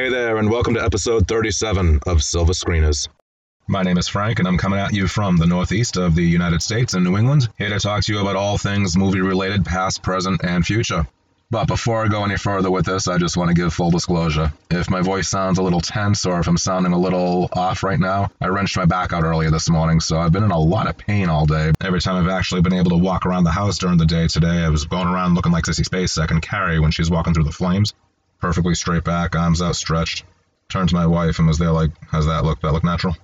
Hey there, and welcome to episode 37 of Silver Screeners. My name is Frank, and I'm coming at you from the northeast of the United States in New England, here to talk to you about all things movie related, past, present, and future. But before I go any further with this, I just want to give full disclosure. If my voice sounds a little tense or if I'm sounding a little off right now, I wrenched my back out earlier this morning, so I've been in a lot of pain all day. Every time I've actually been able to walk around the house during the day today, I was going around looking like Sissy Spacek and Carrie when she's walking through the flames. Perfectly straight back, arms outstretched. Turned to my wife and was there like, how's that look? That look natural?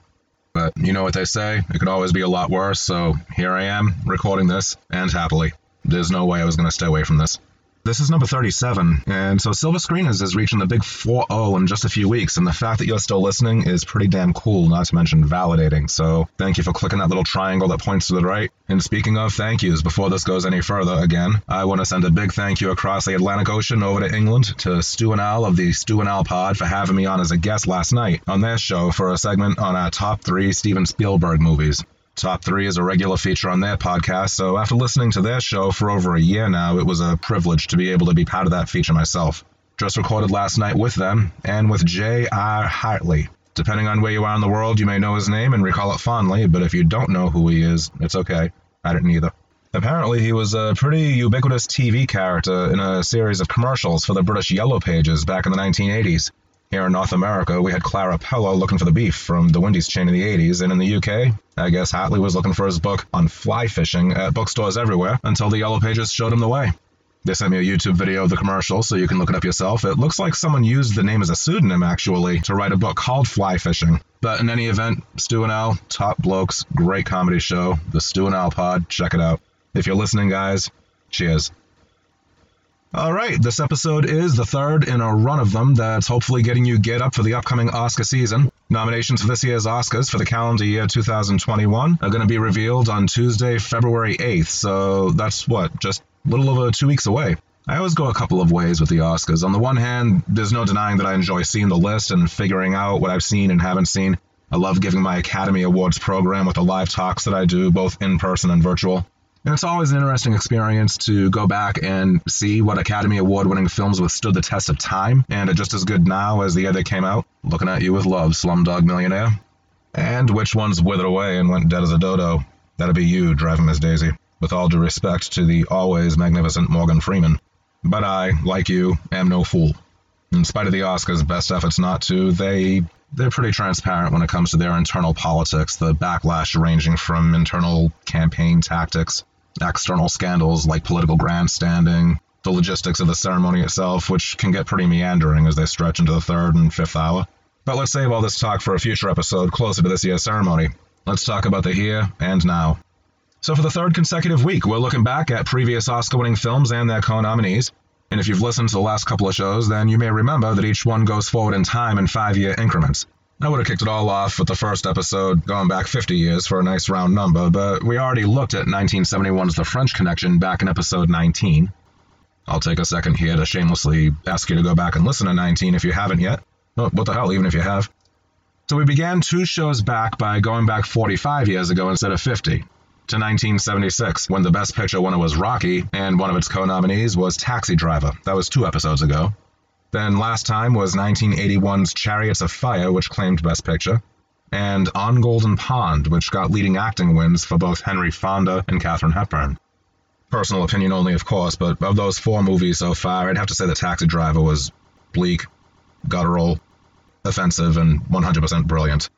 But you know what they say, it could always be a lot worse, so here I am, recording this, and happily. There's no way I was going to stay away from this. This is number 37, and so Silver Screeners is reaching the big 4 0 in just a few weeks, and the fact that you're still listening is pretty damn cool, not to mention validating. So thank you for clicking that little triangle that points to the right. And speaking of thank yous, before this goes any further, again, I want to send a big thank you across the Atlantic Ocean over to England to Stu and Al of the Stu and Al Pod for having me on as a guest last night on their show for a segment on our top three Steven Spielberg movies. Top 3 is a regular feature on their podcast, so after listening to their show for over a year now, it was a privilege to be able to be part of that feature myself. Just recorded last night with them, and with J.R. Hartley. Depending on where you are in the world, you may know his name and recall it fondly, but if you don't know who he is, it's okay. I didn't either. Apparently, he was a pretty ubiquitous TV character in a series of commercials for the British Yellow Pages back in the 1980s. Here in North America, we had Clara Peller looking for the beef from the Wendy's chain in the 80s, and in the UK, I guess Hartley was looking for his book on fly fishing at bookstores everywhere until the Yellow Pages showed him the way. They sent me a YouTube video of the commercial so you can look it up yourself. It looks like someone used the name as a pseudonym, actually, to write a book called Fly Fishing. But in any event, Stu and Al, top blokes, great comedy show, the Stu and Al pod, check it out. If you're listening, guys, cheers. All right, this episode is the third in a run of them that's hopefully getting you get up for the upcoming Oscar season. Nominations for this year's Oscars for the calendar year 2021 are going to be revealed on Tuesday, February 8th, so that's what, just a little over two weeks away. I always go a couple of ways with the Oscars. On the one hand, there's no denying that I enjoy seeing the list and figuring out what I've seen and haven't seen. I love giving my Academy Awards program with the live talks that I do, both in person and virtual. And it's always an interesting experience to go back and see what Academy Award winning films withstood the test of time and are just as good now as the year they came out. Looking at you with love, Slumdog Millionaire. And which ones withered away and went dead as a dodo. That'd be you, driving Miss Daisy. With all due respect to the always magnificent Morgan Freeman. But I, like you, am no fool. In spite of the Oscars' best efforts not to, they they're pretty transparent when it comes to their internal politics, the backlash ranging from internal campaign tactics external scandals like political grandstanding, the logistics of the ceremony itself, which can get pretty meandering as they stretch into the third and fifth hour. But let's save all this talk for a future episode closer to this year's ceremony. Let's talk about the here and now. So, for the third consecutive week, we're looking back at previous Oscar winning films and their co nominees. And if you've listened to the last couple of shows, then you may remember that each one goes forward in time in five year increments. I would have kicked it all off with the first episode going back 50 years for a nice round number, but we already looked at 1971's The French Connection back in episode 19. I'll take a second here to shamelessly ask you to go back and listen to 19 if you haven't yet. What the hell, even if you have. So we began two shows back by going back 45 years ago instead of 50 to 1976, when the Best Picture winner was Rocky, and one of its co nominees was Taxi Driver. That was two episodes ago. Then last time was 1981's Chariots of Fire, which claimed Best Picture, and On Golden Pond, which got leading acting wins for both Henry Fonda and Katharine Hepburn. Personal opinion only, of course, but of those four movies so far, I'd have to say The Taxi Driver was bleak, guttural, offensive, and 100% brilliant.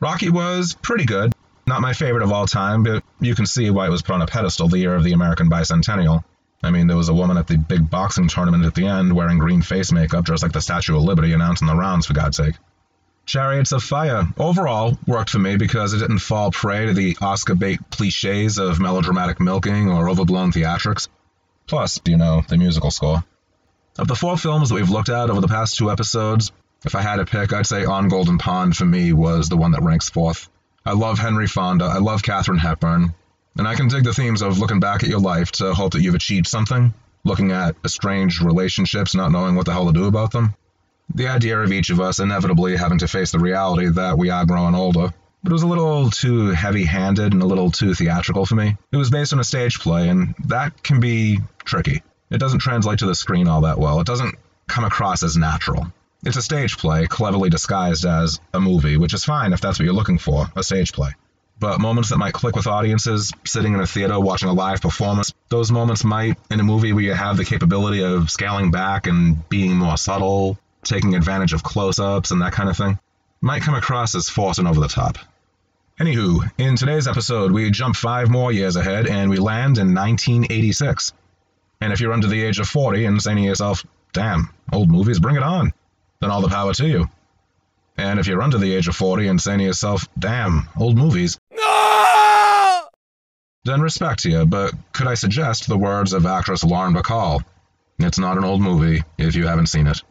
Rocky was pretty good. Not my favorite of all time, but you can see why it was put on a pedestal the year of the American bicentennial. I mean, there was a woman at the big boxing tournament at the end wearing green face makeup, dressed like the Statue of Liberty, announcing the rounds, for God's sake. Chariots of Fire overall worked for me because it didn't fall prey to the Oscar bait cliches of melodramatic milking or overblown theatrics. Plus, you know, the musical score. Of the four films that we've looked at over the past two episodes, if I had to pick, I'd say On Golden Pond for me was the one that ranks fourth. I love Henry Fonda, I love Katharine Hepburn, and I can dig the themes of looking back at your life to hope that you've achieved something, looking at estranged relationships, not knowing what the hell to do about them. The idea of each of us inevitably having to face the reality that we are growing older. But it was a little too heavy handed and a little too theatrical for me. It was based on a stage play, and that can be tricky. It doesn't translate to the screen all that well. It doesn't come across as natural. It's a stage play, cleverly disguised as a movie, which is fine if that's what you're looking for a stage play. But moments that might click with audiences, sitting in a theater watching a live performance, those moments might, in a movie where you have the capability of scaling back and being more subtle, taking advantage of close ups and that kind of thing, might come across as forced and over the top. Anywho, in today's episode, we jump five more years ahead and we land in 1986. And if you're under the age of 40 and saying to yourself, damn, old movies, bring it on then all the power to you. And if you're under the age of 40 and saying to yourself, damn, old movies! Then respect you, but could I suggest the words of actress Lauren Bacall? It's not an old movie if you haven't seen it.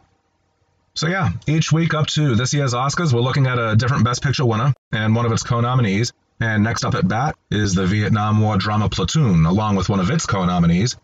So yeah, each week up to this year's Oscars, we're looking at a different Best Picture winner and one of its co-nominees. And next up at bat is the Vietnam War drama Platoon, along with one of its co-nominees,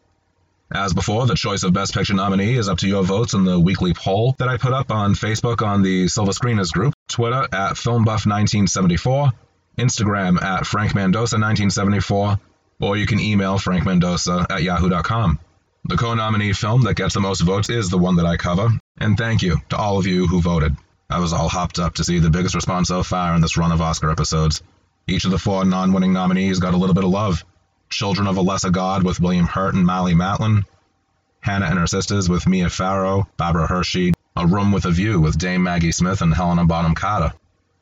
as before, the choice of Best Picture nominee is up to your votes in the weekly poll that I put up on Facebook on the Silver Screeners group, Twitter at FilmBuff1974, Instagram at FrankMendoza1974, or you can email FrankMendoza at yahoo.com. The co nominee film that gets the most votes is the one that I cover, and thank you to all of you who voted. I was all hopped up to see the biggest response so far in this run of Oscar episodes. Each of the four non winning nominees got a little bit of love. Children of a Lesser God with William Hurt and Marlee Matlin, Hannah and Her Sisters with Mia Farrow, Barbara Hershey, A Room with a View with Dame Maggie Smith and Helena Bonham Carter.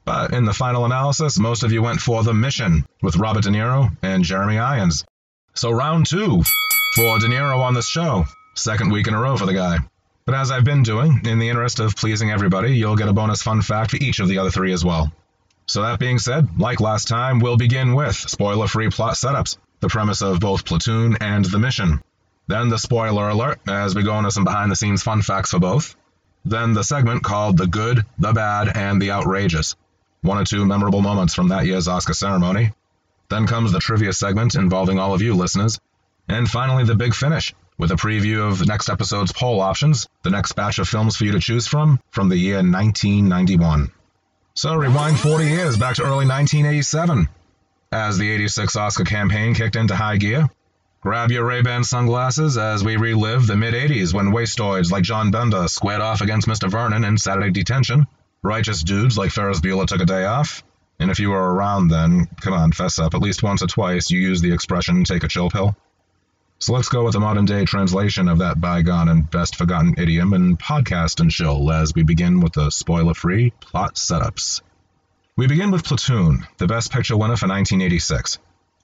But in the final analysis, most of you went for The Mission with Robert De Niro and Jeremy Irons. So round two for De Niro on this show. Second week in a row for the guy. But as I've been doing, in the interest of pleasing everybody, you'll get a bonus fun fact for each of the other three as well. So that being said, like last time, we'll begin with spoiler-free plot setups the premise of both Platoon and The Mission. Then the spoiler alert as we go into some behind the scenes fun facts for both. Then the segment called The Good, the Bad, and the Outrageous. One or two memorable moments from that year's Oscar ceremony. Then comes the trivia segment involving all of you listeners. And finally, the big finish with a preview of next episode's poll options, the next batch of films for you to choose from, from the year 1991. So rewind 40 years back to early 1987 as the 86 Oscar campaign kicked into high gear. Grab your Ray-Ban sunglasses as we relive the mid-80s when wastoids like John Bender squared off against Mr. Vernon in Saturday Detention. Righteous dudes like Ferris Bueller took a day off. And if you were around then, come on, fess up. At least once or twice you used the expression take a chill pill. So let's go with the modern day translation of that bygone and best forgotten idiom and podcast and chill as we begin with the spoiler free plot setups. We begin with Platoon, the Best Picture winner for 1986.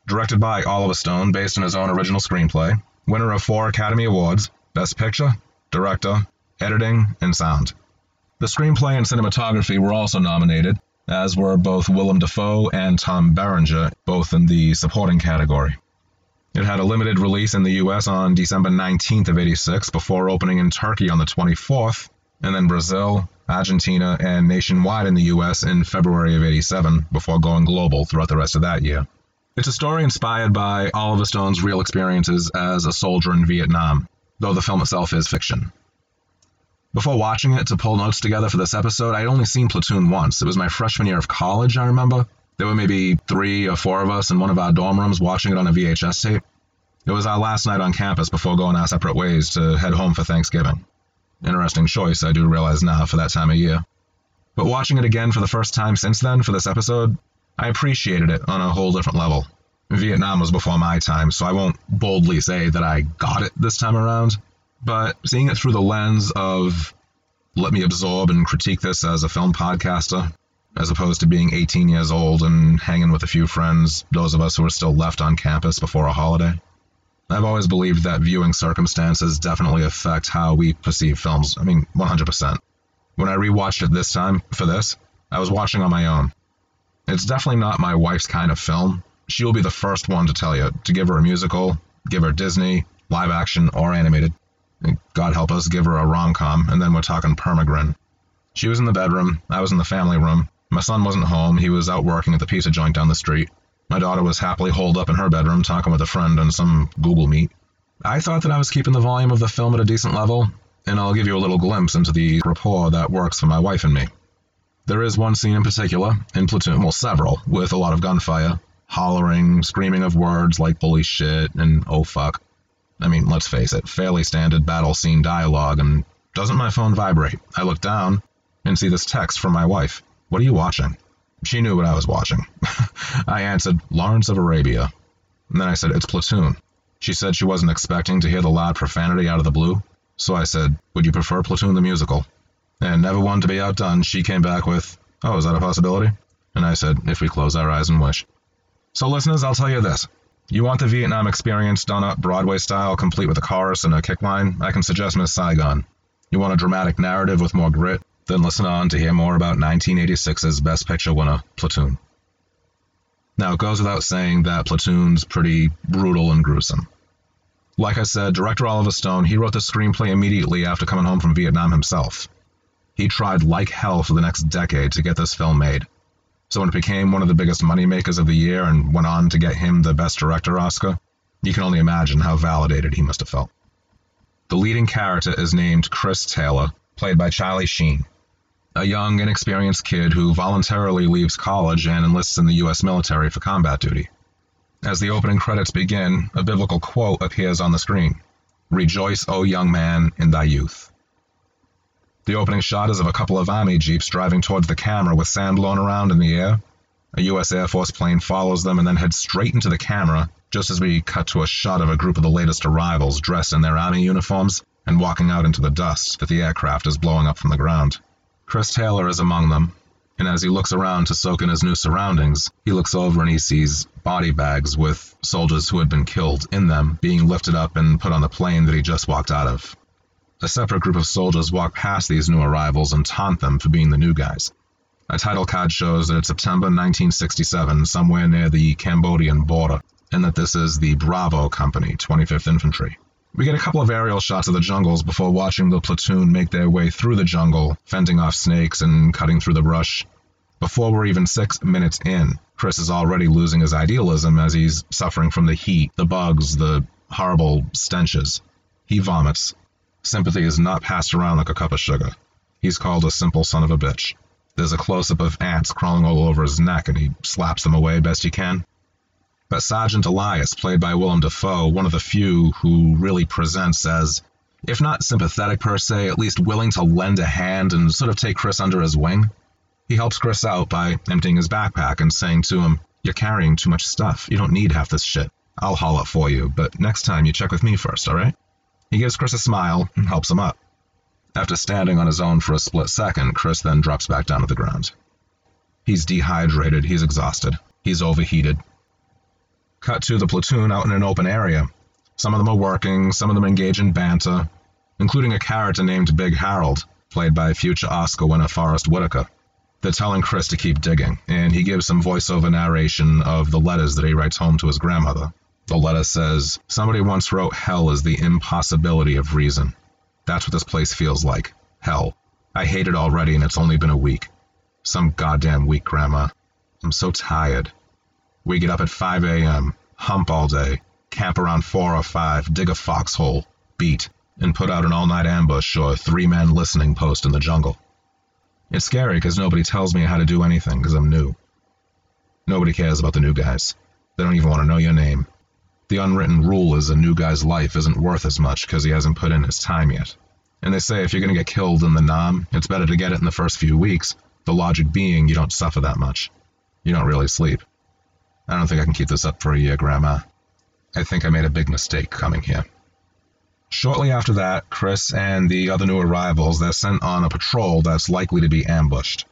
Directed by Oliver Stone, based on his own original screenplay, winner of four Academy Awards Best Picture, Director, Editing, and Sound. The screenplay and cinematography were also nominated, as were both Willem Dafoe and Tom Berenger, both in the supporting category. It had a limited release in the US on December 19th of 86 before opening in Turkey on the 24th, and then Brazil, Argentina, and nationwide in the US in February of 87 before going global throughout the rest of that year. It's a story inspired by Oliver Stone's real experiences as a soldier in Vietnam, though the film itself is fiction. Before watching it to pull notes together for this episode, I'd only seen Platoon once. It was my freshman year of college, I remember. There were maybe three or four of us in one of our dorm rooms watching it on a VHS tape. It was our last night on campus before going our separate ways to head home for Thanksgiving. Interesting choice, I do realize now, for that time of year. But watching it again for the first time since then for this episode, I appreciated it on a whole different level. Vietnam was before my time, so I won't boldly say that I got it this time around, but seeing it through the lens of let me absorb and critique this as a film podcaster, as opposed to being 18 years old and hanging with a few friends, those of us who are still left on campus before a holiday. I've always believed that viewing circumstances definitely affect how we perceive films. I mean, 100%. When I rewatched it this time for this, I was watching on my own. It's definitely not my wife's kind of film. She will be the first one to tell you to give her a musical, give her Disney, live action, or animated. God help us, give her a rom com, and then we're talking Permagrin. She was in the bedroom, I was in the family room. My son wasn't home, he was out working at the pizza joint down the street. My daughter was happily holed up in her bedroom talking with a friend on some Google Meet. I thought that I was keeping the volume of the film at a decent level, and I'll give you a little glimpse into the rapport that works for my wife and me. There is one scene in particular, in Platoon, well, several, with a lot of gunfire, hollering, screaming of words like holy shit and oh fuck. I mean, let's face it, fairly standard battle scene dialogue, and doesn't my phone vibrate? I look down, and see this text from my wife. What are you watching? She knew what I was watching. I answered, Lawrence of Arabia. And then I said, It's Platoon. She said she wasn't expecting to hear the loud profanity out of the blue. So I said, Would you prefer Platoon the musical? And never one to be outdone, she came back with, Oh, is that a possibility? And I said, If we close our eyes and wish. So, listeners, I'll tell you this. You want the Vietnam experience done up Broadway style, complete with a chorus and a kick line? I can suggest Miss Saigon. You want a dramatic narrative with more grit? Then listen on to hear more about 1986's Best Picture winner, Platoon. Now, it goes without saying that Platoon's pretty brutal and gruesome. Like I said, director Oliver Stone, he wrote the screenplay immediately after coming home from Vietnam himself. He tried like hell for the next decade to get this film made. So when it became one of the biggest moneymakers of the year and went on to get him the Best Director Oscar, you can only imagine how validated he must have felt. The leading character is named Chris Taylor, played by Charlie Sheen a young, inexperienced kid who voluntarily leaves college and enlists in the U.S. military for combat duty. As the opening credits begin, a biblical quote appears on the screen Rejoice, O young man, in thy youth. The opening shot is of a couple of Army Jeeps driving towards the camera with sand blown around in the air. A U.S. Air Force plane follows them and then heads straight into the camera, just as we cut to a shot of a group of the latest arrivals dressed in their Army uniforms and walking out into the dust that the aircraft is blowing up from the ground. Chris Taylor is among them, and as he looks around to soak in his new surroundings, he looks over and he sees body bags with soldiers who had been killed in them being lifted up and put on the plane that he just walked out of. A separate group of soldiers walk past these new arrivals and taunt them for being the new guys. A title card shows that it's September 1967, somewhere near the Cambodian border, and that this is the Bravo Company, 25th Infantry. We get a couple of aerial shots of the jungles before watching the platoon make their way through the jungle, fending off snakes and cutting through the brush. Before we're even six minutes in, Chris is already losing his idealism as he's suffering from the heat, the bugs, the horrible stenches. He vomits. Sympathy is not passed around like a cup of sugar. He's called a simple son of a bitch. There's a close up of ants crawling all over his neck, and he slaps them away best he can. But Sergeant Elias, played by Willem Dafoe, one of the few who really presents as, if not sympathetic per se, at least willing to lend a hand and sort of take Chris under his wing. He helps Chris out by emptying his backpack and saying to him, You're carrying too much stuff. You don't need half this shit. I'll haul it for you, but next time you check with me first, alright? He gives Chris a smile and helps him up. After standing on his own for a split second, Chris then drops back down to the ground. He's dehydrated, he's exhausted, he's overheated, Cut to the platoon out in an open area. Some of them are working, some of them engage in banter, including a character named Big Harold, played by future Oscar winner Forest Whitaker. They're telling Chris to keep digging, and he gives some voiceover narration of the letters that he writes home to his grandmother. The letter says, Somebody once wrote hell is the impossibility of reason. That's what this place feels like. Hell. I hate it already, and it's only been a week. Some goddamn week, Grandma. I'm so tired. We get up at 5 a.m., hump all day, camp around 4 or 5, dig a foxhole, beat, and put out an all night ambush or three man listening post in the jungle. It's scary because nobody tells me how to do anything because I'm new. Nobody cares about the new guys. They don't even want to know your name. The unwritten rule is a new guy's life isn't worth as much because he hasn't put in his time yet. And they say if you're going to get killed in the Nam, it's better to get it in the first few weeks, the logic being you don't suffer that much. You don't really sleep. I don't think I can keep this up for a year, Grandma. I think I made a big mistake coming here. Shortly after that, Chris and the other new arrivals, they're sent on a patrol that's likely to be ambushed.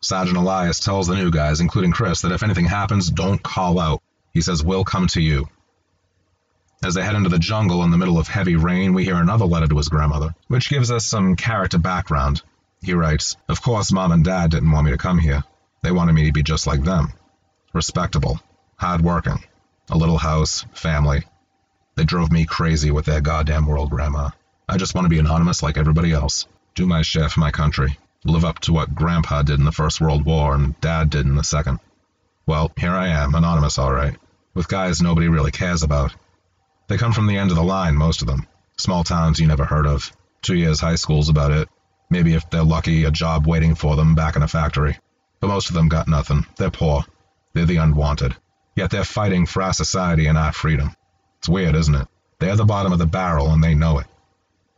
Sergeant Elias tells the new guys, including Chris, that if anything happens, don't call out. He says, We'll come to you. As they head into the jungle in the middle of heavy rain, we hear another letter to his grandmother, which gives us some character background. He writes, Of course, Mom and Dad didn't want me to come here. They wanted me to be just like them. Respectable hardworking, a little house, family. They drove me crazy with their goddamn world, Grandma. I just want to be anonymous like everybody else. Do my share for my country. Live up to what Grandpa did in the First World War and Dad did in the Second. Well, here I am, anonymous all right, with guys nobody really cares about. They come from the end of the line, most of them. Small towns you never heard of. Two years high school's about it. Maybe if they're lucky, a job waiting for them back in a factory. But most of them got nothing. They're poor. They're the unwanted. Yet they're fighting for our society and our freedom. It's weird, isn't it? They're the bottom of the barrel and they know it.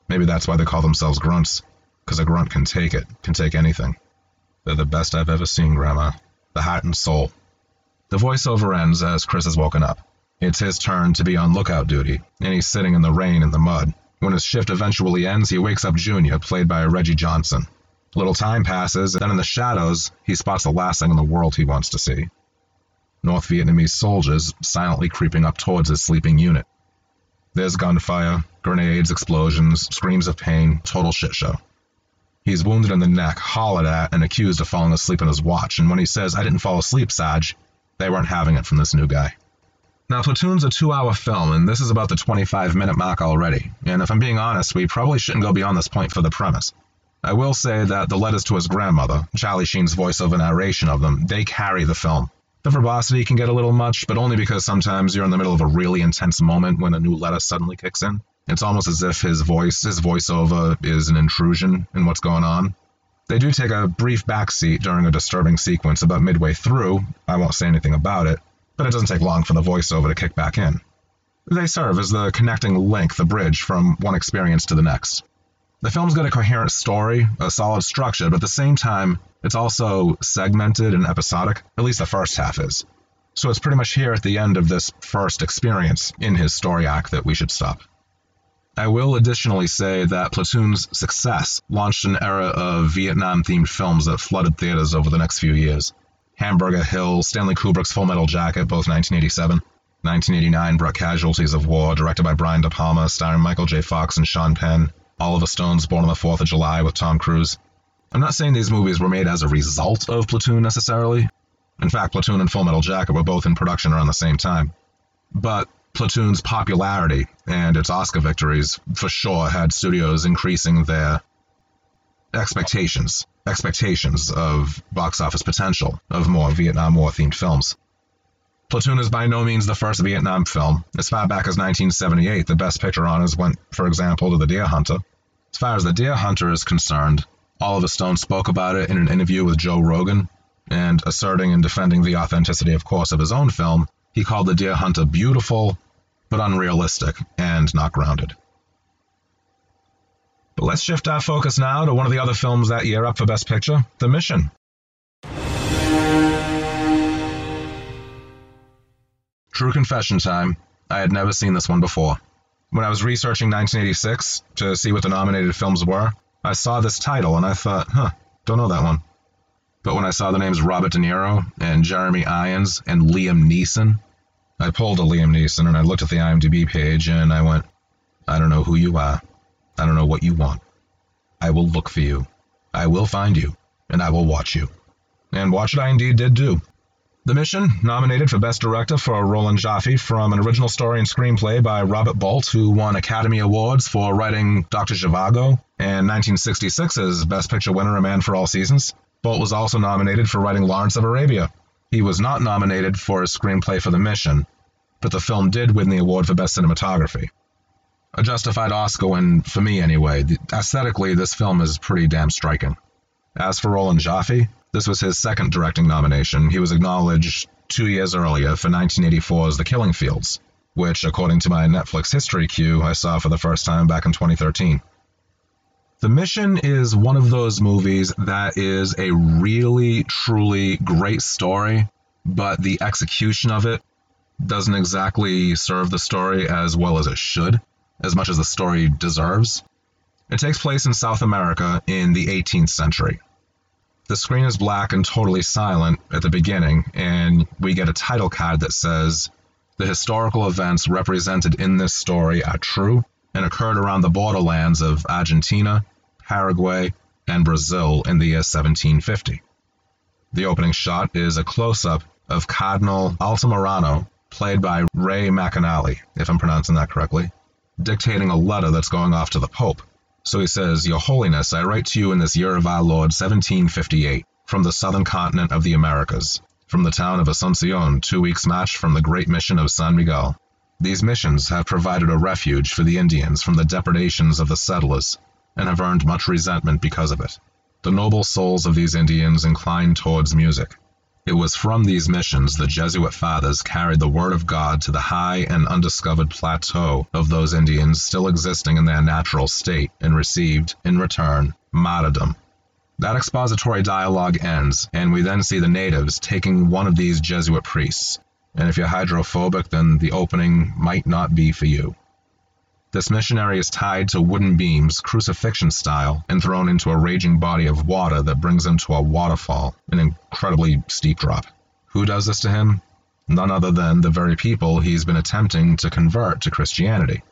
Maybe that's why they call themselves grunts, because a grunt can take it, can take anything. They're the best I've ever seen, Grandma. The heart and soul. The voiceover ends as Chris has woken up. It's his turn to be on lookout duty, and he's sitting in the rain and the mud. When his shift eventually ends, he wakes up Junior, played by Reggie Johnson. Little time passes, and then in the shadows, he spots the last thing in the world he wants to see. North Vietnamese soldiers silently creeping up towards his sleeping unit. There's gunfire, grenades, explosions, screams of pain, total shit show. He's wounded in the neck, hollered at, and accused of falling asleep in his watch, and when he says, I didn't fall asleep, Saj, they weren't having it from this new guy. Now, Platoon's a two hour film, and this is about the 25 minute mark already. And if I'm being honest, we probably shouldn't go beyond this point for the premise. I will say that the letters to his grandmother, Charlie Sheen's voiceover narration of them, they carry the film. The verbosity can get a little much, but only because sometimes you're in the middle of a really intense moment when a new letter suddenly kicks in. It's almost as if his voice, his voiceover, is an intrusion in what's going on. They do take a brief backseat during a disturbing sequence about midway through. I won't say anything about it, but it doesn't take long for the voiceover to kick back in. They serve as the connecting link, the bridge from one experience to the next. The film's got a coherent story, a solid structure, but at the same time, it's also segmented and episodic, at least the first half is. So it's pretty much here at the end of this first experience in his story arc that we should stop. I will additionally say that Platoon's success launched an era of Vietnam themed films that flooded theaters over the next few years. Hamburger Hill, Stanley Kubrick's Full Metal Jacket, both 1987. 1989 brought Casualties of War, directed by Brian De Palma, starring Michael J. Fox and Sean Penn. Oliver Stone's Born on the 4th of July with Tom Cruise. I'm not saying these movies were made as a result of Platoon necessarily. In fact, Platoon and Full Metal Jacket were both in production around the same time. But Platoon's popularity and its Oscar victories for sure had studios increasing their expectations expectations of box office potential of more Vietnam War themed films. Platoon is by no means the first Vietnam film. As far back as 1978, the Best Picture honors went, for example, to The Deer Hunter. As far as The Deer Hunter is concerned, Oliver Stone spoke about it in an interview with Joe Rogan, and asserting and defending the authenticity, of course, of his own film, he called The Deer Hunter beautiful, but unrealistic and not grounded. But let's shift our focus now to one of the other films that year up for Best Picture, The Mission. True confession time, I had never seen this one before. When I was researching 1986 to see what the nominated films were, I saw this title and I thought, huh, don't know that one. But when I saw the names Robert De Niro and Jeremy Irons and Liam Neeson, I pulled a Liam Neeson and I looked at the IMDb page and I went, I don't know who you are. I don't know what you want. I will look for you. I will find you, and I will watch you. And watch it I indeed did do. The Mission, nominated for Best Director for Roland Joffe from an original story and screenplay by Robert Bolt, who won Academy Awards for writing Dr. Zhivago, and 1966's Best Picture winner A Man for All Seasons. Bolt was also nominated for writing Lawrence of Arabia. He was not nominated for his screenplay for The Mission, but the film did win the award for Best Cinematography a justified Oscar win for me anyway. Aesthetically, this film is pretty damn striking. As for Roland Joffe, this was his second directing nomination. He was acknowledged two years earlier for 1984's The Killing Fields, which, according to my Netflix history queue, I saw for the first time back in 2013. The Mission is one of those movies that is a really, truly great story, but the execution of it doesn't exactly serve the story as well as it should as much as the story deserves. It takes place in South America in the 18th century. The screen is black and totally silent at the beginning, and we get a title card that says, The historical events represented in this story are true and occurred around the borderlands of Argentina, Paraguay, and Brazil in the year 1750. The opening shot is a close up of Cardinal Altamirano, played by Ray McAnally, if I'm pronouncing that correctly, dictating a letter that's going off to the Pope. So he says, Your Holiness, I write to you in this year of our Lord 1758, from the southern continent of the Americas, from the town of Asuncion, two weeks' march from the great mission of San Miguel. These missions have provided a refuge for the Indians from the depredations of the settlers, and have earned much resentment because of it. The noble souls of these Indians incline towards music. It was from these missions the Jesuit fathers carried the word of God to the high and undiscovered plateau of those Indians still existing in their natural state and received, in return, martyrdom. That expository dialogue ends, and we then see the natives taking one of these Jesuit priests. And if you're hydrophobic, then the opening might not be for you. This missionary is tied to wooden beams, crucifixion style, and thrown into a raging body of water that brings him to a waterfall, an incredibly steep drop. Who does this to him? None other than the very people he's been attempting to convert to Christianity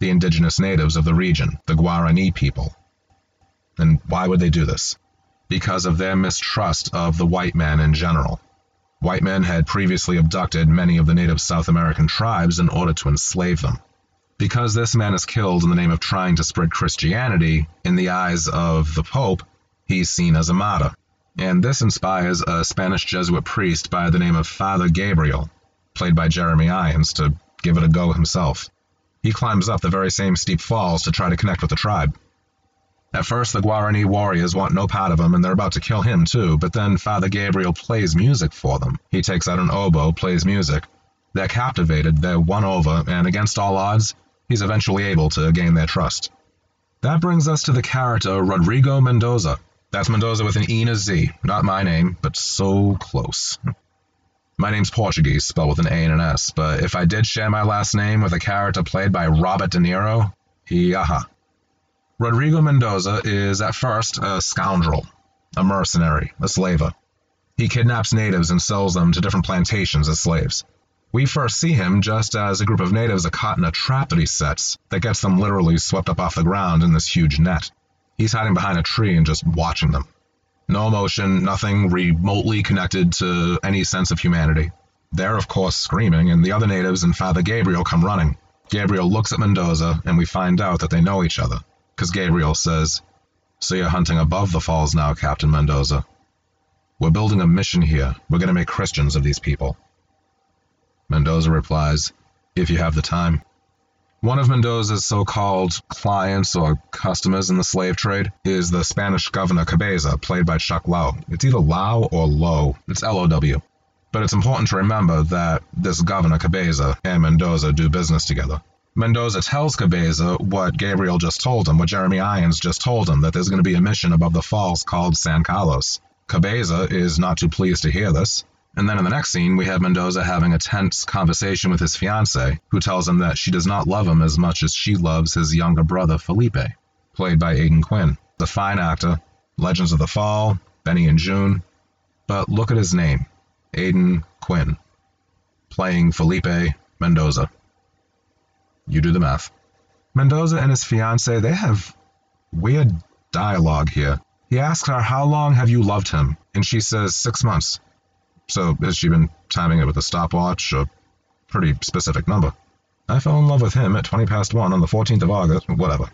the indigenous natives of the region, the Guarani people. And why would they do this? Because of their mistrust of the white man in general. White men had previously abducted many of the native South American tribes in order to enslave them. Because this man is killed in the name of trying to spread Christianity, in the eyes of the Pope, he's seen as a martyr. And this inspires a Spanish Jesuit priest by the name of Father Gabriel, played by Jeremy Irons, to give it a go himself. He climbs up the very same steep falls to try to connect with the tribe. At first, the Guarani warriors want no part of him, and they're about to kill him too, but then Father Gabriel plays music for them. He takes out an oboe, plays music. They're captivated, they're won over, and against all odds, he's eventually able to gain their trust. That brings us to the character Rodrigo Mendoza. That's Mendoza with an E and a Z. Not my name, but so close. My name's Portuguese, spelled with an A and an S, but if I did share my last name with a character played by Robert De Niro, yaha. Rodrigo Mendoza is at first a scoundrel, a mercenary, a slaver. He kidnaps natives and sells them to different plantations as slaves. We first see him just as a group of natives are caught in a trap that he sets that gets them literally swept up off the ground in this huge net. He's hiding behind a tree and just watching them. No emotion, nothing remotely connected to any sense of humanity. They're, of course, screaming, and the other natives and Father Gabriel come running. Gabriel looks at Mendoza, and we find out that they know each other, because Gabriel says, So you're hunting above the falls now, Captain Mendoza. We're building a mission here. We're going to make Christians of these people. Mendoza replies, If you have the time. One of Mendoza's so called clients or customers in the slave trade is the Spanish governor Cabeza, played by Chuck Low. It's either Lau or Low, it's L O W. But it's important to remember that this governor Cabeza and Mendoza do business together. Mendoza tells Cabeza what Gabriel just told him, what Jeremy Irons just told him, that there's going to be a mission above the falls called San Carlos. Cabeza is not too pleased to hear this, and then in the next scene, we have Mendoza having a tense conversation with his fiancee, who tells him that she does not love him as much as she loves his younger brother Felipe, played by Aidan Quinn, the fine actor, Legends of the Fall, Benny and Joon. But look at his name, Aidan Quinn, playing Felipe Mendoza. You do the math. Mendoza and his fiancee, they have weird dialogue here. He asks her, How long have you loved him? And she says, Six months. So has she been timing it with a stopwatch? A pretty specific number. I fell in love with him at 20 past 1 on the 14th of August, whatever.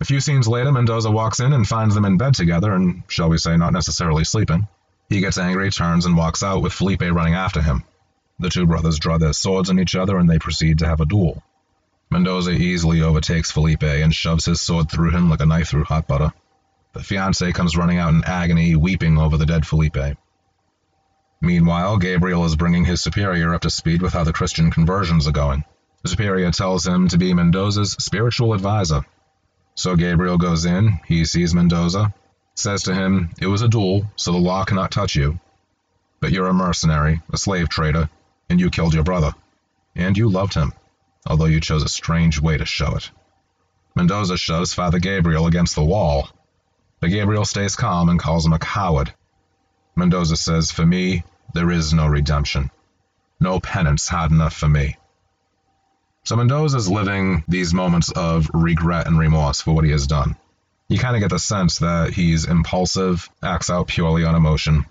A few scenes later, Mendoza walks in and finds them in bed together and, shall we say, not necessarily sleeping. He gets angry, turns, and walks out with Felipe running after him. The two brothers draw their swords on each other and they proceed to have a duel. Mendoza easily overtakes Felipe and shoves his sword through him like a knife through hot butter. The fiancee comes running out in agony, weeping over the dead Felipe. Meanwhile, Gabriel is bringing his superior up to speed with how the Christian conversions are going. The superior tells him to be Mendoza's spiritual advisor. So Gabriel goes in, he sees Mendoza, says to him, It was a duel, so the law cannot touch you. But you're a mercenary, a slave trader, and you killed your brother. And you loved him, although you chose a strange way to show it. Mendoza shoves Father Gabriel against the wall, but Gabriel stays calm and calls him a coward Mendoza says, For me, there is no redemption. No penance hard enough for me. So Mendoza's living these moments of regret and remorse for what he has done. You kind of get the sense that he's impulsive, acts out purely on emotion.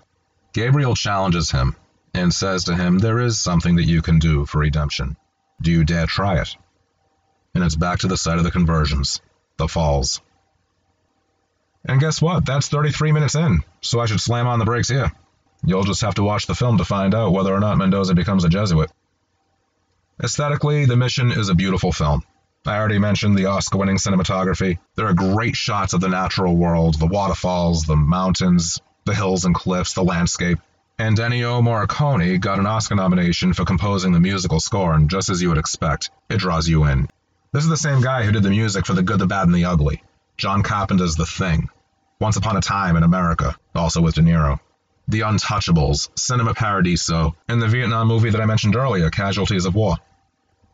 Gabriel challenges him and says to him, There is something that you can do for redemption. Do you dare try it? And it's back to the site of the conversions, the falls. And guess what? That's 33 minutes in, so I should slam on the brakes here. You'll just have to watch the film to find out whether or not Mendoza becomes a Jesuit. Aesthetically, the mission is a beautiful film. I already mentioned the Oscar winning cinematography. There are great shots of the natural world the waterfalls, the mountains, the hills and cliffs, the landscape. And Ennio Morricone got an Oscar nomination for composing the musical score, and just as you would expect, it draws you in. This is the same guy who did the music for The Good, the Bad, and the Ugly, John Carpenter's The Thing, Once Upon a Time in America, also with De Niro, The Untouchables, Cinema Paradiso, and the Vietnam movie that I mentioned earlier, Casualties of War.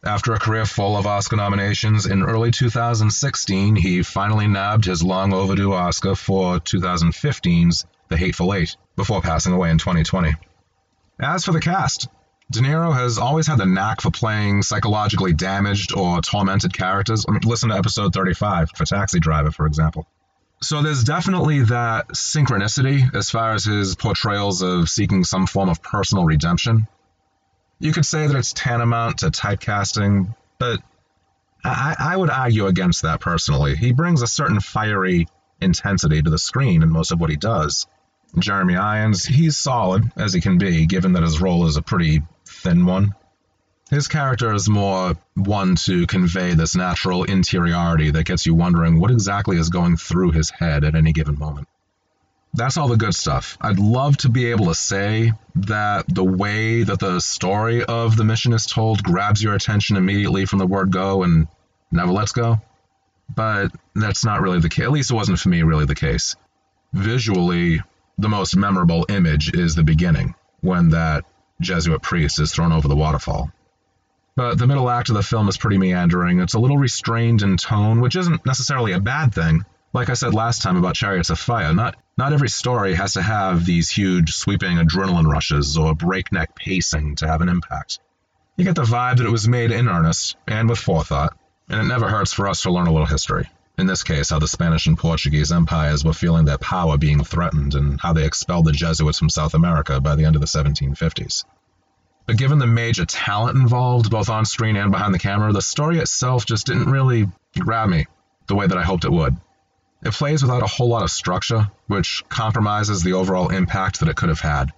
After a career full of Oscar nominations, in early 2016 he finally nabbed his long overdue Oscar for 2015's The Hateful Eight, before passing away in 2020. As for the cast, De Niro has always had the knack for playing psychologically damaged or tormented characters. I mean, listen to episode 35 for Taxi Driver, for example. So there's definitely that synchronicity as far as his portrayals of seeking some form of personal redemption. You could say that it's tantamount to typecasting, but I, I would argue against that personally. He brings a certain fiery intensity to the screen in most of what he does. Jeremy Irons, he's solid as he can be, given that his role is a pretty thin one. His character is more one to convey this natural interiority that gets you wondering what exactly is going through his head at any given moment that's all the good stuff. I'd love to be able to say that the way that the story of the mission is told grabs your attention immediately from the word go and never lets go. But that's not really the case. At least it wasn't for me really the case. Visually, the most memorable image is the beginning, when that Jesuit priest is thrown over the waterfall. But the middle act of the film is pretty meandering. It's a little restrained in tone, which isn't necessarily a bad thing. Like I said last time about Chariots of Fire, not not every story has to have these huge, sweeping adrenaline rushes or breakneck pacing to have an impact. You get the vibe that it was made in earnest and with forethought, and it never hurts for us to learn a little history. In this case, how the Spanish and Portuguese empires were feeling their power being threatened and how they expelled the Jesuits from South America by the end of the 1750s. But given the major talent involved, both on screen and behind the camera, the story itself just didn't really grab me the way that I hoped it would. It plays without a whole lot of structure, which compromises the overall impact that it could have had.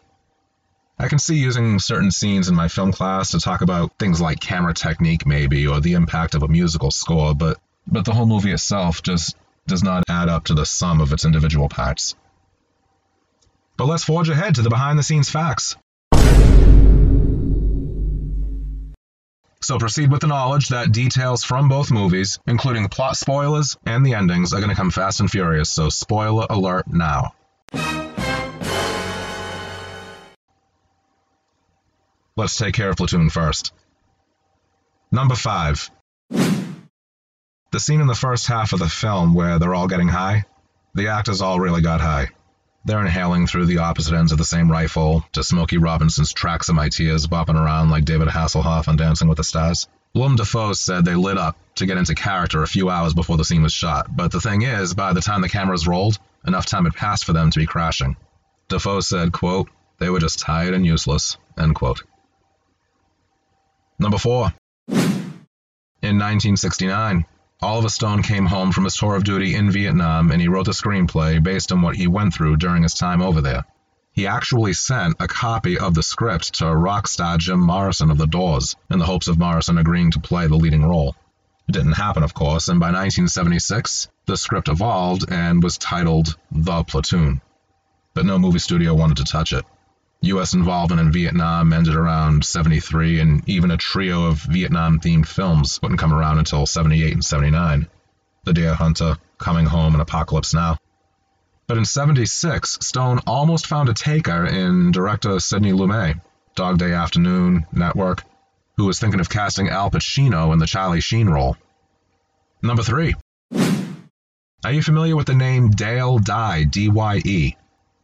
I can see using certain scenes in my film class to talk about things like camera technique, maybe, or the impact of a musical score, but, but the whole movie itself just does not add up to the sum of its individual parts. But let's forge ahead to the behind the scenes facts. So proceed with the knowledge that details from both movies, including plot spoilers and the endings, are going to come fast and furious, so spoiler alert now. Let's take care of Platoon first. Number 5. The scene in the first half of the film where they're all getting high, the actors all really got high. They're inhaling through the opposite ends of the same rifle to Smokey Robinson's Tracks of Tears bopping around like David Hasselhoff on Dancing with the Stars. Willem Dafoe said they lit up to get into character a few hours before the scene was shot, but the thing is, by the time the cameras rolled, enough time had passed for them to be crashing. Dafoe said, quote, they were just tired and useless, end quote. Number 4. In 1969, Oliver Stone came home from his tour of duty in Vietnam and he wrote the screenplay based on what he went through during his time over there. He actually sent a copy of the script to rock star Jim Morrison of The Doors in the hopes of Morrison agreeing to play the leading role. It didn't happen, of course, and by 1976, the script evolved and was titled The Platoon. But no movie studio wanted to touch it. U.S. involvement in Vietnam ended around 73, and even a trio of Vietnam themed films wouldn't come around until 78 and 79 The Deer Hunter, Coming Home, and Apocalypse Now. But in 76, Stone almost found a taker in director Sidney Lumet, Dog Day Afternoon, Network, who was thinking of casting Al Pacino in the Charlie Sheen role. Number 3. Are you familiar with the name Dale Dye, D Y E?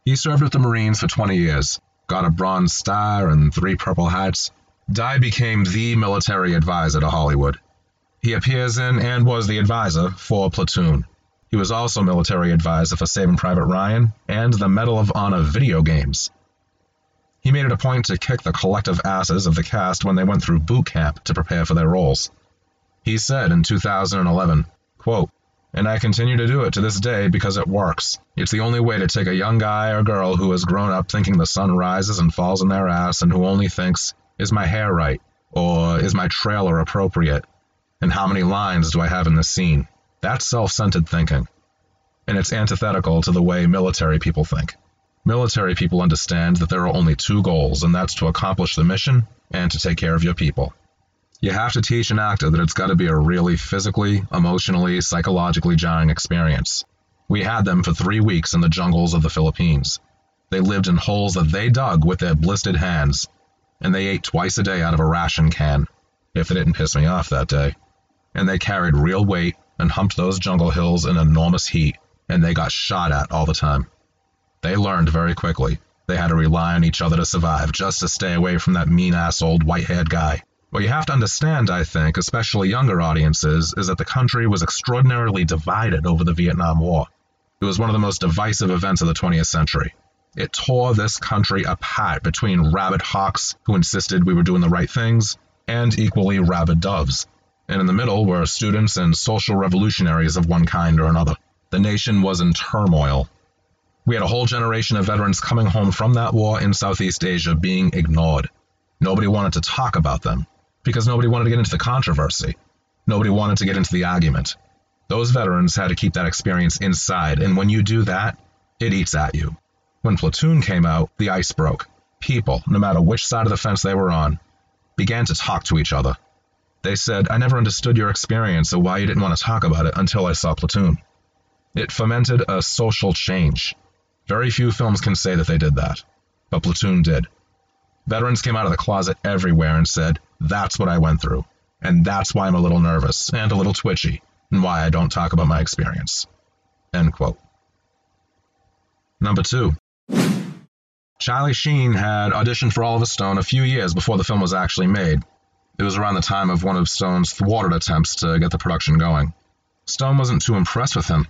He served with the Marines for 20 years got a Bronze Star and three Purple Hearts. Dye became the military advisor to Hollywood. He appears in and was the advisor for Platoon. He was also military advisor for Saving Private Ryan and the Medal of Honor video games. He made it a point to kick the collective asses of the cast when they went through boot camp to prepare for their roles. He said in 2011, quote, and I continue to do it to this day because it works. It's the only way to take a young guy or girl who has grown up thinking the sun rises and falls on their ass and who only thinks, is my hair right? Or is my trailer appropriate? And how many lines do I have in this scene? That's self centered thinking. And it's antithetical to the way military people think. Military people understand that there are only two goals, and that's to accomplish the mission and to take care of your people. You have to teach an actor that it's got to be a really physically, emotionally, psychologically jarring experience. We had them for three weeks in the jungles of the Philippines. They lived in holes that they dug with their blistered hands, and they ate twice a day out of a ration can, if they didn't piss me off that day. And they carried real weight and humped those jungle hills in enormous heat, and they got shot at all the time. They learned very quickly. They had to rely on each other to survive, just to stay away from that mean ass old white haired guy. What you have to understand, I think, especially younger audiences, is that the country was extraordinarily divided over the Vietnam War. It was one of the most divisive events of the 20th century. It tore this country apart between rabid hawks who insisted we were doing the right things and equally rabid doves. And in the middle were students and social revolutionaries of one kind or another. The nation was in turmoil, we had a whole generation of veterans coming home from that war in Southeast Asia being ignored. Nobody wanted to talk about them because nobody wanted to get into the controversy. Nobody wanted to get into the argument. Those veterans had to keep that experience inside, and when you do that, it eats at you. When Platoon came out, the ice broke. People, no matter which side of the fence they were on, began to talk to each other. They said, I never understood your experience or why you didn't want to talk about it until I saw Platoon. It fomented a social change. Very few films can say that they did that, but Platoon did. Veterans came out of the closet everywhere and said, That's what I went through, and that's why I'm a little nervous and a little twitchy, and why I don't talk about my experience. End quote. Number two. Charlie Sheen had auditioned for Oliver Stone a few years before the film was actually made. It was around the time of one of Stone's thwarted attempts to get the production going. Stone wasn't too impressed with him,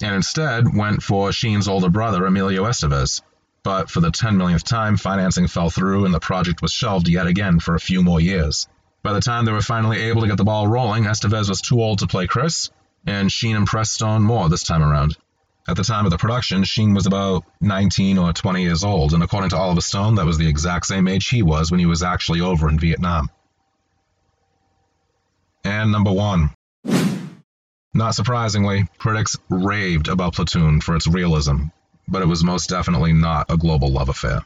and instead went for Sheen's older brother, Emilio Estevez. But for the 10 millionth time, financing fell through and the project was shelved yet again for a few more years. By the time they were finally able to get the ball rolling, Estevez was too old to play Chris, and Sheen impressed Stone more this time around. At the time of the production, Sheen was about 19 or 20 years old, and according to Oliver Stone, that was the exact same age he was when he was actually over in Vietnam. And number one, not surprisingly, critics raved about Platoon for its realism, but it was most definitely not a global love affair.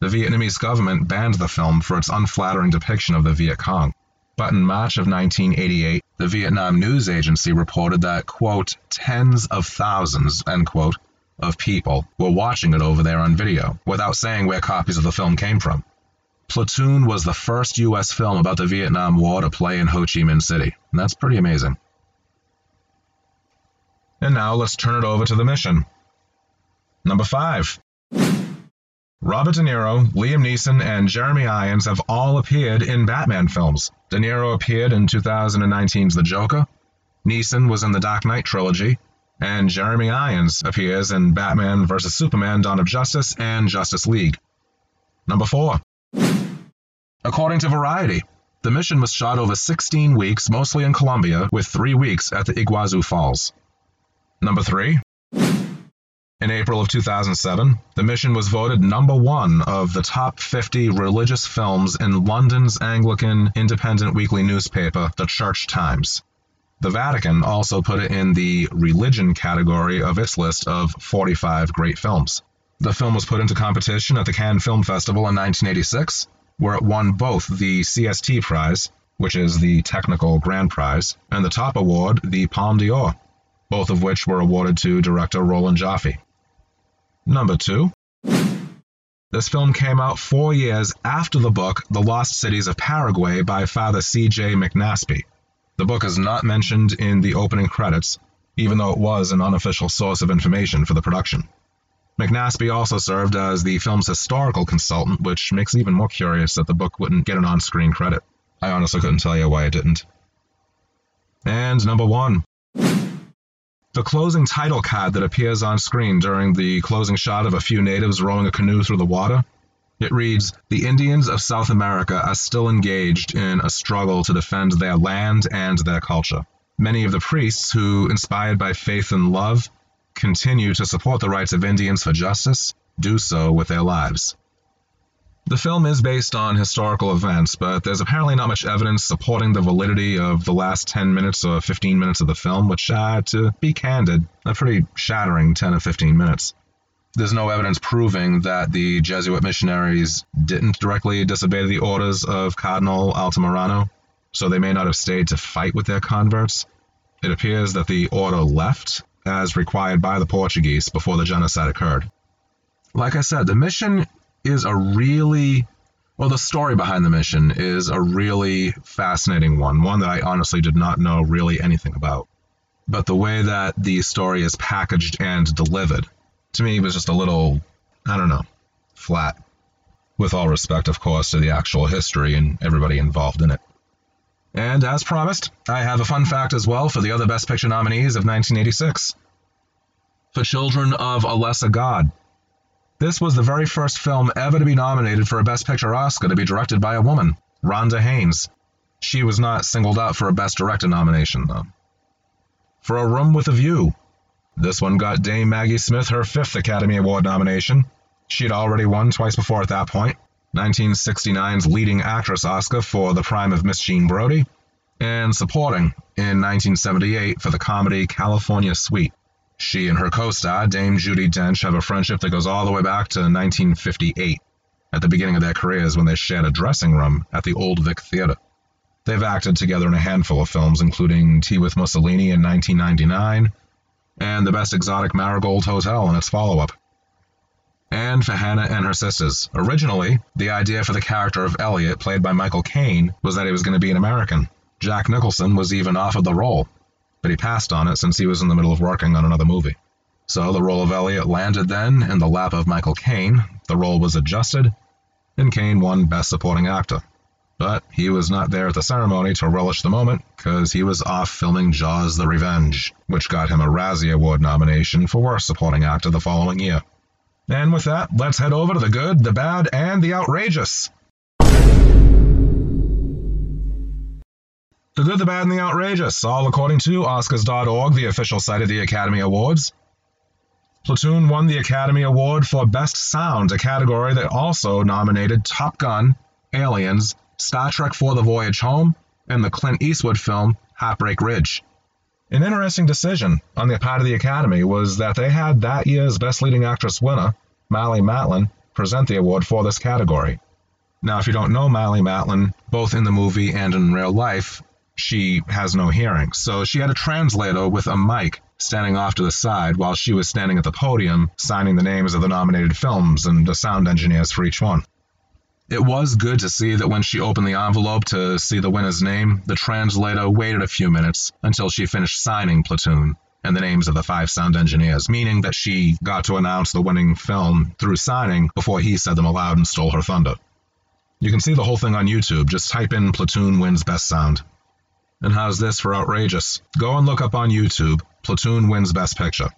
The Vietnamese government banned the film for its unflattering depiction of the Viet Cong. But in March of 1988, the Vietnam News Agency reported that, quote, tens of thousands, end quote, of people were watching it over there on video, without saying where copies of the film came from. Platoon was the first US film about the Vietnam War to play in Ho Chi Minh City, and that's pretty amazing. And now let's turn it over to the mission. Number 5. Robert De Niro, Liam Neeson, and Jeremy Irons have all appeared in Batman films. De Niro appeared in 2019's The Joker, Neeson was in the Dark Knight trilogy, and Jeremy Irons appears in Batman vs. Superman Dawn of Justice and Justice League. Number 4. According to Variety, the mission was shot over 16 weeks, mostly in Colombia, with three weeks at the Iguazu Falls. Number three. In April of 2007, the mission was voted number one of the top 50 religious films in London's Anglican independent weekly newspaper, The Church Times. The Vatican also put it in the religion category of its list of 45 great films. The film was put into competition at the Cannes Film Festival in 1986, where it won both the CST Prize, which is the technical grand prize, and the top award, the Palme d'Or both of which were awarded to director Roland Joffe. Number two. This film came out four years after the book The Lost Cities of Paraguay by Father C.J. McNaspy. The book is not mentioned in the opening credits, even though it was an unofficial source of information for the production. McNaspy also served as the film's historical consultant, which makes it even more curious that the book wouldn't get an on screen credit. I honestly couldn't tell you why it didn't. And number one. The closing title card that appears on screen during the closing shot of a few natives rowing a canoe through the water. It reads The Indians of South America are still engaged in a struggle to defend their land and their culture. Many of the priests who, inspired by faith and love, continue to support the rights of Indians for justice, do so with their lives. The film is based on historical events, but there's apparently not much evidence supporting the validity of the last 10 minutes or 15 minutes of the film, which, uh, to be candid, a pretty shattering 10 or 15 minutes. there's no evidence proving that the Jesuit missionaries didn't directly disobey the orders of Cardinal Altamirano, so they may not have stayed to fight with their converts. It appears that the order left as required by the Portuguese before the genocide occurred. Like I said, the mission is a really well, the story behind the mission is a really fascinating one, one that I honestly did not know really anything about. But the way that the story is packaged and delivered, to me, was just a little, I don't know, flat. With all respect, of course, to the actual history and everybody involved in it. And as promised, I have a fun fact as well for the other Best Picture nominees of 1986. For Children of a Lesser God, this was the very first film ever to be nominated for a Best Picture Oscar to be directed by a woman, Randa Haines. She was not singled out for a Best Director nomination, though. For A Room with a View, this one got Dame Maggie Smith her fifth Academy Award nomination. She had already won twice before at that point 1969's Leading Actress Oscar for The Prime of Miss Jean Brodie, and Supporting in 1978 for the comedy California Suite. She and her co star, Dame Judi Dench, have a friendship that goes all the way back to 1958, at the beginning of their careers when they shared a dressing room at the Old Vic Theatre. They've acted together in a handful of films, including Tea with Mussolini in 1999 and The Best Exotic Marigold Hotel and its follow up. And for Hannah and her sisters. Originally, the idea for the character of Elliot, played by Michael Caine, was that he was going to be an American. Jack Nicholson was even offered the role, but he passed on it since he was in the middle of working on another movie. So the role of Elliot landed then in the lap of Michael Caine, the role was adjusted, and Caine won Best Supporting Actor. But he was not there at the ceremony to relish the moment, because he was off filming Jaws the Revenge, which got him a Razzie Award nomination for Worst Supporting Actor the following year. And with that, let's head over to the good, the bad, and the outrageous. The Good, the Bad, and the Outrageous, all according to Oscars.org, the official site of the Academy Awards. Platoon won the Academy Award for Best Sound, a category that also nominated Top Gun, Aliens, Star Trek For the Voyage Home, and the Clint Eastwood film Heartbreak Ridge. An interesting decision on the part of the Academy was that they had that year's Best Leading Actress winner, Marlee Matlin, present the award for this category. Now, if you don't know Marlee Matlin, both in the movie and in real life, she has no hearing. So she had a translator with a mic standing off to the side while she was standing at the podium signing the names of the nominated films and the sound engineers for each one. It was good to see that when she opened the envelope to see the winner's name, the translator waited a few minutes until she finished signing Platoon and the names of the five sound engineers, meaning that she got to announce the winning film through signing before he said them aloud and stole her thunder. You can see the whole thing on YouTube. Just type in Platoon wins best sound. And how's this for outrageous? Go and look up on YouTube Platoon wins Best Picture.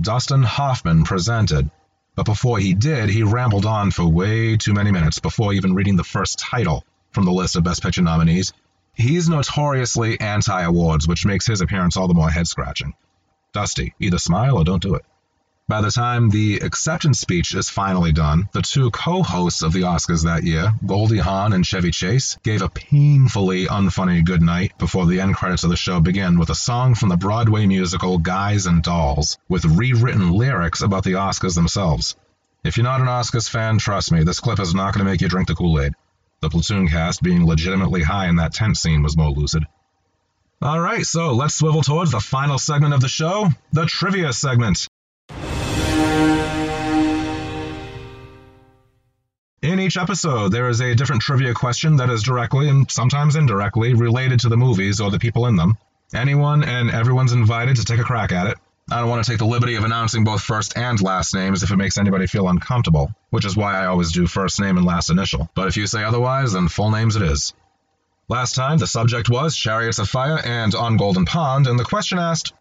Dustin Hoffman presented, but before he did, he rambled on for way too many minutes before even reading the first title from the list of Best Picture nominees. He's notoriously anti awards, which makes his appearance all the more head scratching. Dusty, either smile or don't do it. By the time the acceptance speech is finally done, the two co hosts of the Oscars that year, Goldie Hawn and Chevy Chase, gave a painfully unfunny goodnight before the end credits of the show begin with a song from the Broadway musical Guys and Dolls, with rewritten lyrics about the Oscars themselves. If you're not an Oscars fan, trust me, this clip is not going to make you drink the Kool Aid. The platoon cast being legitimately high in that tent scene was more lucid. Alright, so let's swivel towards the final segment of the show the trivia segment. Each episode, there is a different trivia question that is directly and sometimes indirectly related to the movies or the people in them. Anyone and everyone's invited to take a crack at it. I don't want to take the liberty of announcing both first and last names if it makes anybody feel uncomfortable, which is why I always do first name and last initial. But if you say otherwise, then full names it is. Last time, the subject was Chariots of Fire and On Golden Pond, and the question asked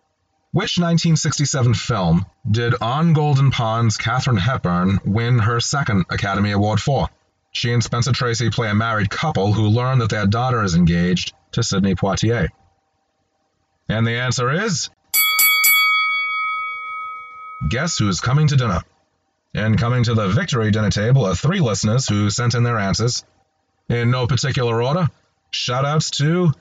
which 1967 film did On Golden Pond's Katharine Hepburn win her second Academy Award for? She and Spencer Tracy play a married couple who learn that their daughter is engaged to Sidney Poitier. And the answer is. Guess who's coming to dinner? And coming to the victory dinner table are three listeners who sent in their answers. In no particular order, shoutouts to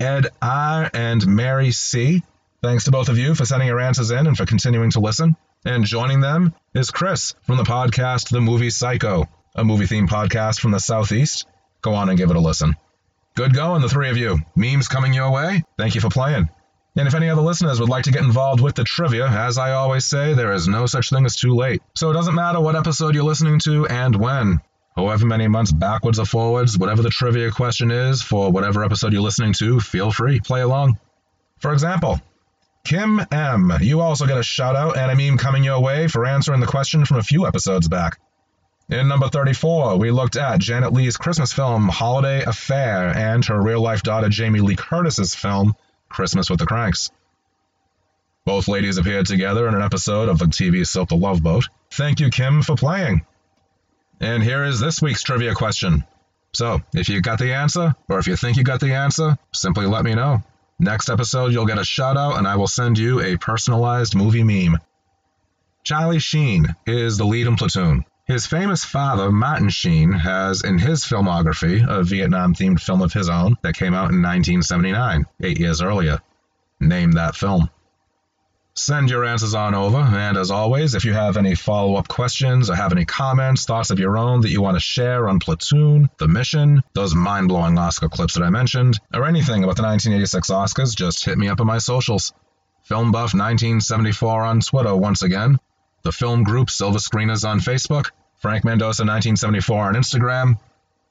Ed R. and Mary C. Thanks to both of you for sending your answers in and for continuing to listen. And joining them is Chris from the podcast The Movie Psycho, a movie themed podcast from the Southeast. Go on and give it a listen. Good going, the three of you. Memes coming your way. Thank you for playing. And if any other listeners would like to get involved with the trivia, as I always say, there is no such thing as too late. So it doesn't matter what episode you're listening to and when. However many months backwards or forwards, whatever the trivia question is for whatever episode you're listening to, feel free, play along. For example, Kim M., you also get a shout out and a meme coming your way for answering the question from a few episodes back. In number 34, we looked at Janet Leigh's Christmas film Holiday Affair and her real life daughter Jamie Lee Curtis's film Christmas with the Cranks. Both ladies appeared together in an episode of the TV soap The Love Boat. Thank you, Kim, for playing. And here is this week's trivia question. So, if you got the answer, or if you think you got the answer, simply let me know. Next episode, you'll get a shout out, and I will send you a personalized movie meme. Charlie Sheen is the lead in Platoon. His famous father, Martin Sheen, has in his filmography a Vietnam themed film of his own that came out in 1979, eight years earlier. Name that film. Send your answers on over, and as always, if you have any follow up questions or have any comments, thoughts of your own that you want to share on Platoon, The Mission, those mind blowing Oscar clips that I mentioned, or anything about the 1986 Oscars, just hit me up on my socials. Film Buff 1974 on Twitter once again, the film group Silver Screeners on Facebook, Frank Mendoza 1974 on Instagram,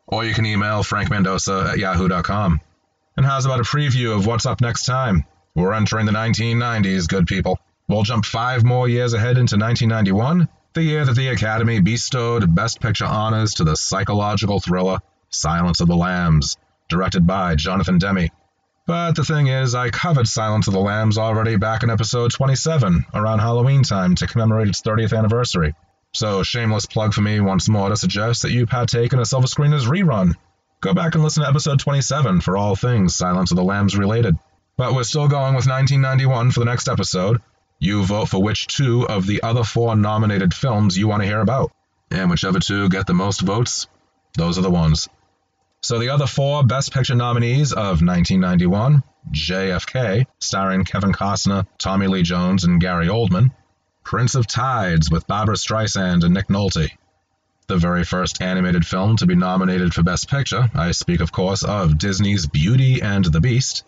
or you can email frankmendoza at yahoo.com. And how's about a preview of what's up next time? We're entering the 1990s, good people. We'll jump five more years ahead into 1991, the year that the Academy bestowed Best Picture honors to the psychological thriller Silence of the Lambs, directed by Jonathan Demme. But the thing is, I covered Silence of the Lambs already back in episode 27, around Halloween time, to commemorate its 30th anniversary. So, shameless plug for me once more to suggest that you partake in a Silver Screeners rerun. Go back and listen to episode 27 for all things Silence of the Lambs related. But we're still going with 1991 for the next episode. You vote for which two of the other four nominated films you want to hear about. And whichever two get the most votes, those are the ones. So the other four Best Picture nominees of 1991 JFK, starring Kevin Costner, Tommy Lee Jones, and Gary Oldman. Prince of Tides with Barbra Streisand and Nick Nolte. The very first animated film to be nominated for Best Picture, I speak, of course, of Disney's Beauty and the Beast.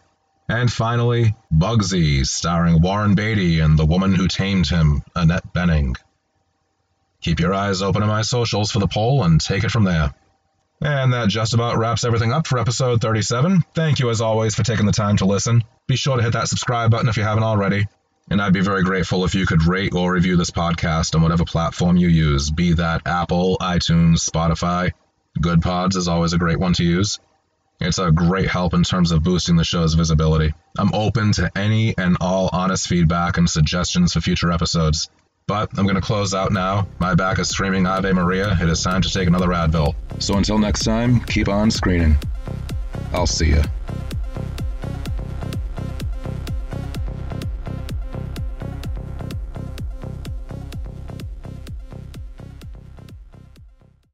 And finally, Bugsy, starring Warren Beatty and the woman who tamed him, Annette Bening. Keep your eyes open on my socials for the poll and take it from there. And that just about wraps everything up for episode 37. Thank you as always for taking the time to listen. Be sure to hit that subscribe button if you haven't already. And I'd be very grateful if you could rate or review this podcast on whatever platform you use, be that Apple, iTunes, Spotify. Good Pods is always a great one to use. It's a great help in terms of boosting the show's visibility. I'm open to any and all honest feedback and suggestions for future episodes. But I'm going to close out now. My back is screaming Ave Maria. It is time to take another Advil. So until next time, keep on screening. I'll see you.